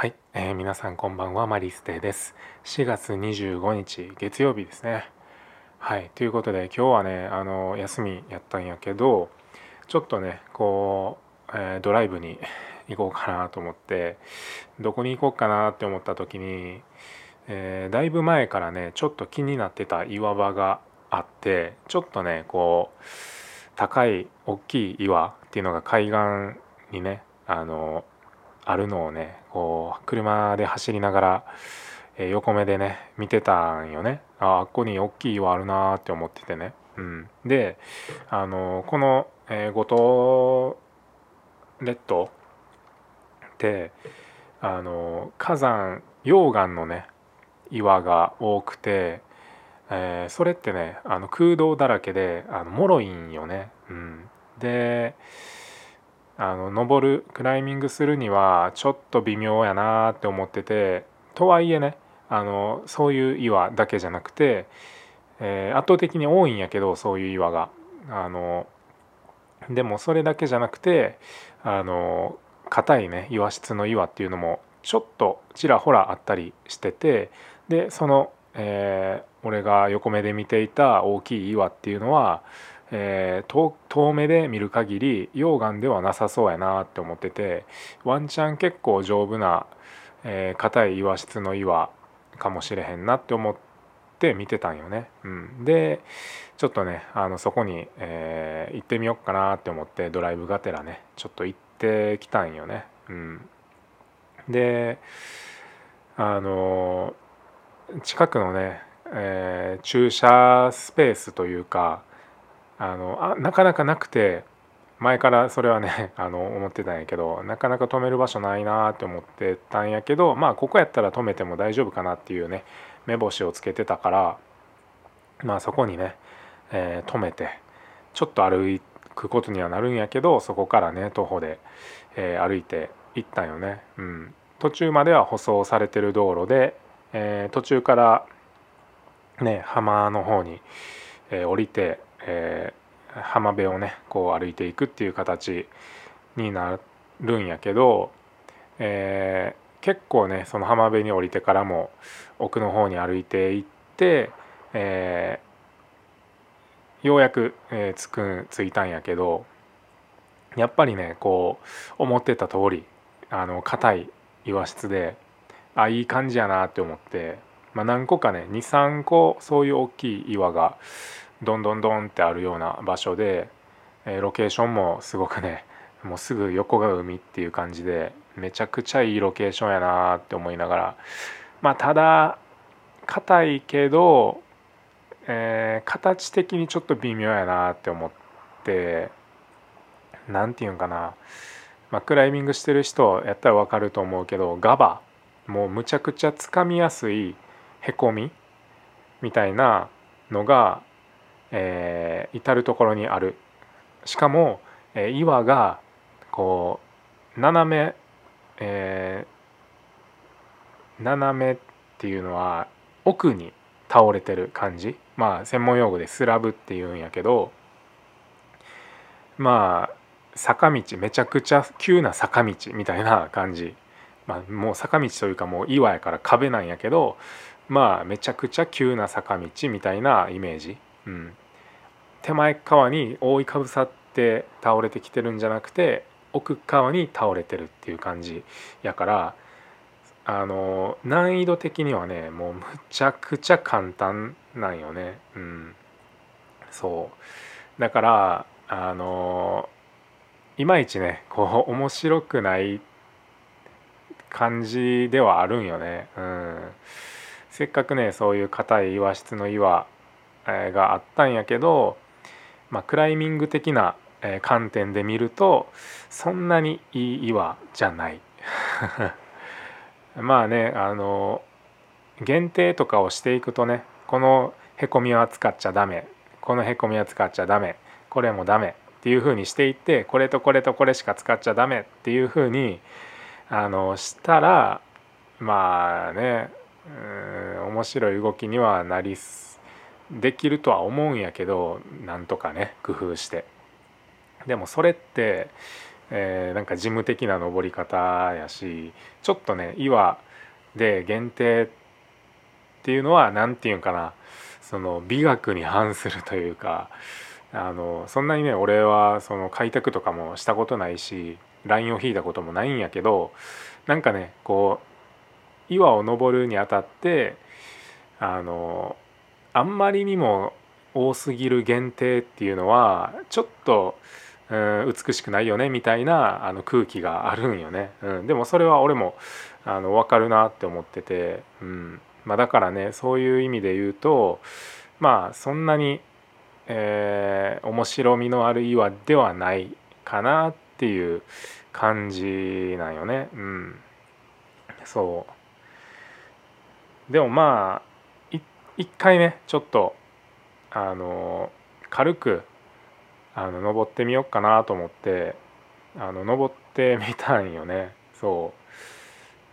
はい、えー、皆さんこんばんはマリステです。4月25日月曜日ですね。はいということで今日はねあの休みやったんやけどちょっとねこう、えー、ドライブに行こうかなと思ってどこに行こうかなって思った時に、えー、だいぶ前からねちょっと気になってた岩場があってちょっとねこう高い大きい岩っていうのが海岸にねあのあるのをねこう車で走りながら、えー、横目でね見てたんよね。ああっこに大きい岩あるなって思っててね、うん、であのこの、えー、五島列島ってあの火山溶岩のね岩が多くて、えー、それってねあの空洞だらけであの脆いんよね。うん、であの登るクライミングするにはちょっと微妙やなって思っててとはいえねあのそういう岩だけじゃなくて、えー、圧倒的に多いんやけどそういう岩が。あのでもそれだけじゃなくてあの硬いね岩質の岩っていうのもちょっとちらほらあったりしててでその、えー、俺が横目で見ていた大きい岩っていうのはえー、遠目で見る限り溶岩ではなさそうやなって思っててワンチャン結構丈夫なえ硬、い岩質の岩かもしれへんなって思って見てたんよね。うん、でちょっとねあのそこに、えー、行ってみよっかなって思ってドライブがてらねちょっと行ってきたんよね。うん、であの近くのね、えー、駐車スペースというかあのあなかなかなくて前からそれはね あの思ってたんやけどなかなか止める場所ないなって思ってたんやけどまあここやったら止めても大丈夫かなっていうね目星をつけてたからまあそこにね、えー、止めてちょっと歩くことにはなるんやけどそこからね徒歩で、えー、歩いて行ったんよね。うん、途中までは舗装されてる道路で、えー、途中からね浜の方に、え降りてえー、浜辺をねこう歩いていくっていう形になるんやけど、えー、結構ねその浜辺に降りてからも奥の方に歩いていって、えー、ようやく、えー、着く着いたんやけどやっぱりねこう思ってた通りあの硬い岩質であいい感じやなって思って、まあ、何個かね23個そういう大きい岩がどんどんどんってあるような場所で、えー、ロケーションもすごくね もうすぐ横が海っていう感じでめちゃくちゃいいロケーションやなって思いながら。まあただ硬いけど、えー、形的にちょっと微妙やなって思って何て言うんかな、まあ、クライミングしてる人やったら分かると思うけどガバもうむちゃくちゃつかみやすいへこみみたいなのがえー、至る所にある。しかも、えー、岩がこう斜め、えー、斜めっていうのは奥に倒れてる感じ。まあ専門用語でスラブっていうんやけど。まあ坂道めちゃくちゃ急な坂道みたいな感じ、まあ、もう坂道というかもう岩やから壁なんやけど。まあめちゃくちゃ急な坂道みたいなイメージ、うん、手前側に覆いかぶさって倒れてきてるんじゃなくて奥側に倒れてるっていう感じやからあの難易度的にはねもうむちゃくちゃ簡単なんよね。うん。そう。だからあのいまいちねこう面白くない感じではあるんよね。うん。せっかくねそういう硬い岩質の岩があったんやけどまあ、クライミング的な観点で見るとそんなにいい岩じゃない。まあねあの限定とかをしていくとねこのへこみは使っちゃダメこのへこみは使っちゃダメこれもダメっていうふうにしていってこれとこれとこれしか使っちゃダメっていうふうにあのしたらまあね面白い動きにはなりできるとは思うんやけどなんとかね工夫して。でもそれってえー、なんか事務的な登り方やしちょっとね岩で限定っていうのは何て言うんかなその美学に反するというかあのそんなにね俺はその開拓とかもしたことないしラインを引いたこともないんやけどなんかねこう岩を登るにあたってあのあんまりにも多すぎる限定っていうのはちょっと、うん、美しくないよねみたいなあの空気があるんよね、うん、でもそれは俺もあの分かるなって思ってて、うん。まあ、だからねそういう意味で言うとまあそんなに、えー、面白みのある岩ではないかなっていう感じなんよね。うん。そう。でもまあ一回ねちょっとあの軽くあの登ってみようかなと思ってあの登ってみたんよね。そ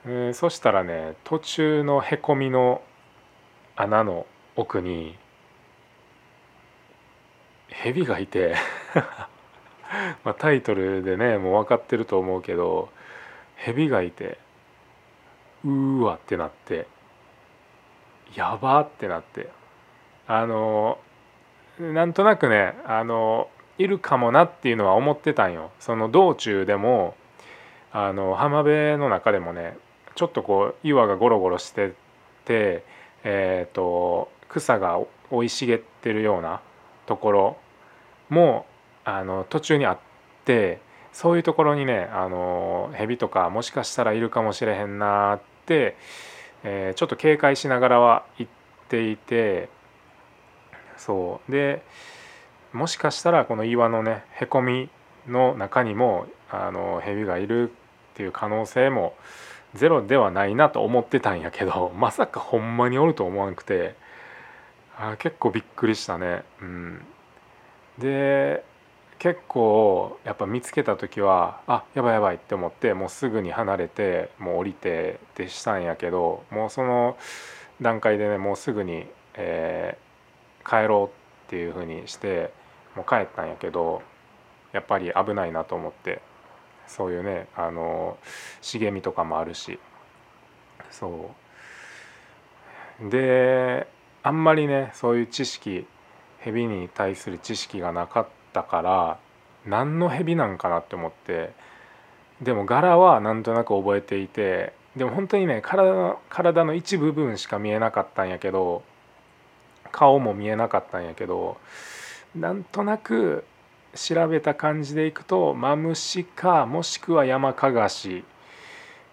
う、えー、そしたらね途中のへこみの穴の奥に蛇がいて まあタイトルでねもう分かってると思うけど蛇がいてうーわってなって。やばってなって。あのなんとなくねあのいるかもなっていうのは思ってたんよ。その道中でもあの浜辺の中でもねちょっとこう岩がゴロゴロしててえーと、草が生い茂ってるようなところもあの途中にあってそういうところにねあの蛇とかもしかしたらいるかもしれへんなって、えー、ちょっと警戒しながらは行っていてそうでもしかしたらこの岩のねへこみの中にもあの蛇がいるっていう可能性もゼロではないなと思ってたんやけど まさかほんまにおると思わなくてあ結構びっくりしたね。うん、で結構やっぱ見つけた時はあやばいやばいって思ってもうすぐに離れてもう降りてでしたんやけどもうその段階でねもうすぐに、え帰ろうっていうふうにしてもう帰ったんやけどやっぱり危ないなと思ってそういうねあの茂みとかもあるしそう。であんまりねそういう知識蛇に対する知識がなかっったから何の蛇なんかなって思ってでも柄はなんとなく覚えていてでも本当にね体の体の一部分しか見えなかったんやけど顔も見えなかったんやけどなんとなく調べた感じでいくとマムシかもしくはヤマカガシ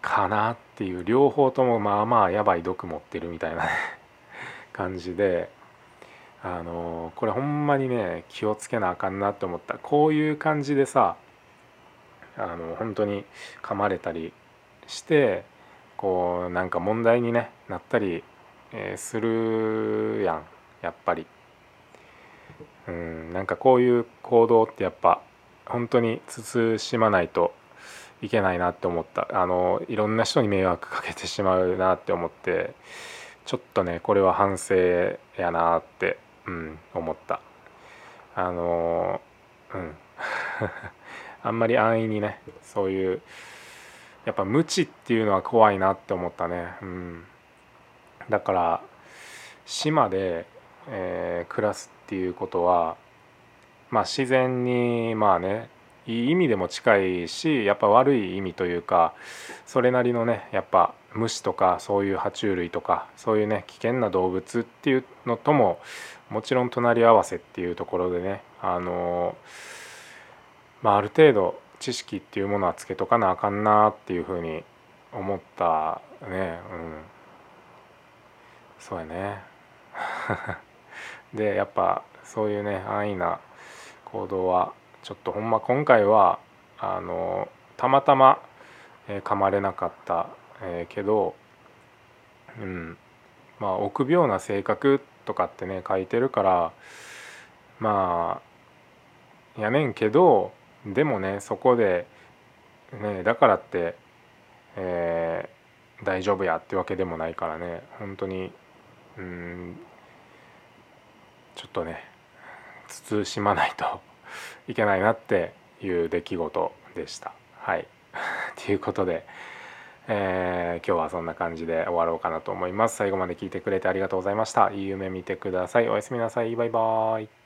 かなっていう両方ともまあまあやばい毒持ってるみたいな感じであのこれほんまにね気をつけなあかんなって思った。こういう感じでさあの本当に噛まれたりしてこうなんか問題に、ね、なったり、えー、するやんやっぱり。うんなんかこういう行動ってやっぱ本当に慎まないといけないなって思った。あのいろんな人に迷惑かけてしまうなって思ってちょっとねこれは反省やなって、うん、思った。あのうん。あんまり安易にねそういうやっぱ無知っていうのは怖いなって思ったね、うん、だから島でえー、暮らすっていうことは、まあ、自然にまあねいい意味でも近いしやっぱ悪い意味というかそれなりのねやっぱ虫とかそういう爬虫類とかそういうね危険な動物っていうのとももちろん隣り合わせっていうところでねあのまあある程度知識っていうものはつけとかなあかんなっていうふうに思ったね。うん。そうやね。でやっぱそういうね安易な行動はちょっとほんま今回はあのたまたま、えー、噛まれなかった、えー、けど、うん、まあ臆病な性格とかってね書いてるからまあやねんけどでもねそこで、ね、だからって、えー、大丈夫やってわけでもないからね本当にうんちょっとね慎まないと いけないなっていう出来事でした。はい。ということで、えー、今日はそんな感じで終わろうかなと思います。最後まで聞いてくれてありがとうございました。いい夢見てください。おやすみなさい。バイバーイ。